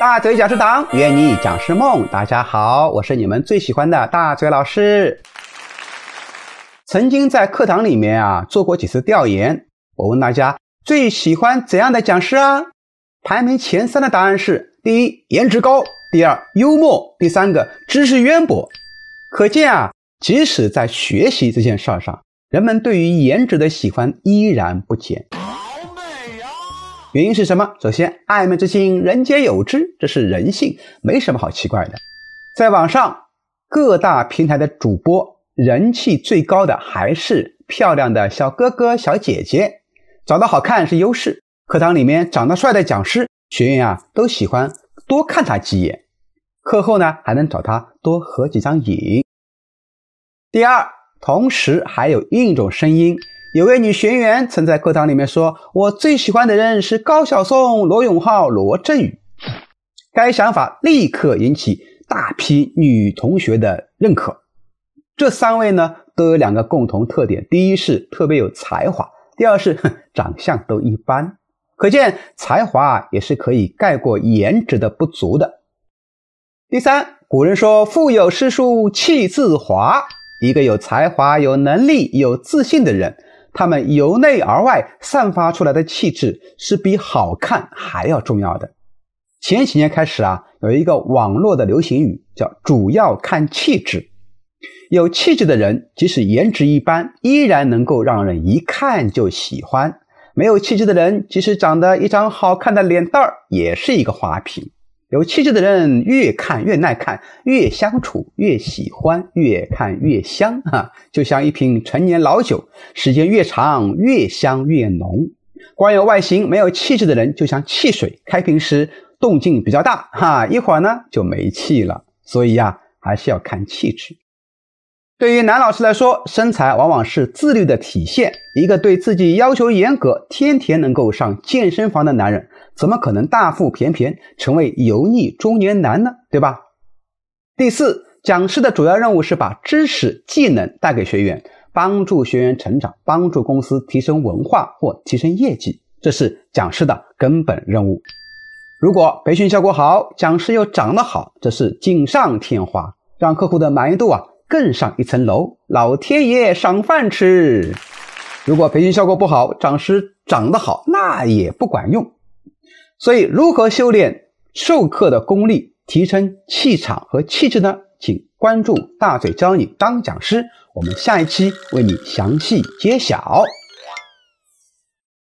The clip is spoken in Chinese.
大嘴讲师堂，愿你讲师梦。大家好，我是你们最喜欢的大嘴老师。曾经在课堂里面啊做过几次调研，我问大家最喜欢怎样的讲师啊？排名前三的答案是：第一，颜值高；第二，幽默；第三个，知识渊博。可见啊，即使在学习这件事儿上，人们对于颜值的喜欢依然不减。原因是什么？首先，爱美之心，人皆有之，这是人性，没什么好奇怪的。在网上，各大平台的主播人气最高的还是漂亮的小哥哥、小姐姐，长得好看是优势。课堂里面长得帅的讲师，学员啊都喜欢多看他几眼，课后呢还能找他多合几张影。第二，同时还有另一种声音。有位女学员曾在课堂里面说：“我最喜欢的人是高晓松、罗永浩、罗振宇。”该想法立刻引起大批女同学的认可。这三位呢都有两个共同特点：第一是特别有才华，第二是长相都一般。可见才华也是可以盖过颜值的不足的。第三，古人说：“腹有诗书气自华。”一个有才华、有能力、有自信的人。他们由内而外散发出来的气质是比好看还要重要的。前几年开始啊，有一个网络的流行语叫“主要看气质”。有气质的人，即使颜值一般，依然能够让人一看就喜欢；没有气质的人，即使长得一张好看的脸蛋儿，也是一个花瓶。有气质的人越看越耐看，越相处越喜欢，越看越香 啊！就像一瓶陈年老酒，时间越长越香越浓。光有外形没有气质的人，就像汽水，开瓶时动静比较大，哈，一会儿呢就没气了。所以呀，还是要看气质。对于男老师来说，身材往往是自律的体现。一个对自己要求严格、天天能够上健身房的男人，怎么可能大腹便便成为油腻中年男呢？对吧？第四，讲师的主要任务是把知识、技能带给学员，帮助学员成长，帮助公司提升文化或提升业绩，这是讲师的根本任务。如果培训效果好，讲师又长得好，这是锦上添花，让客户的满意度啊。更上一层楼，老天爷赏饭吃。如果培训效果不好，讲师长得好，那也不管用。所以，如何修炼授课的功力，提升气场和气质呢？请关注大嘴教你当讲师，我们下一期为你详细揭晓。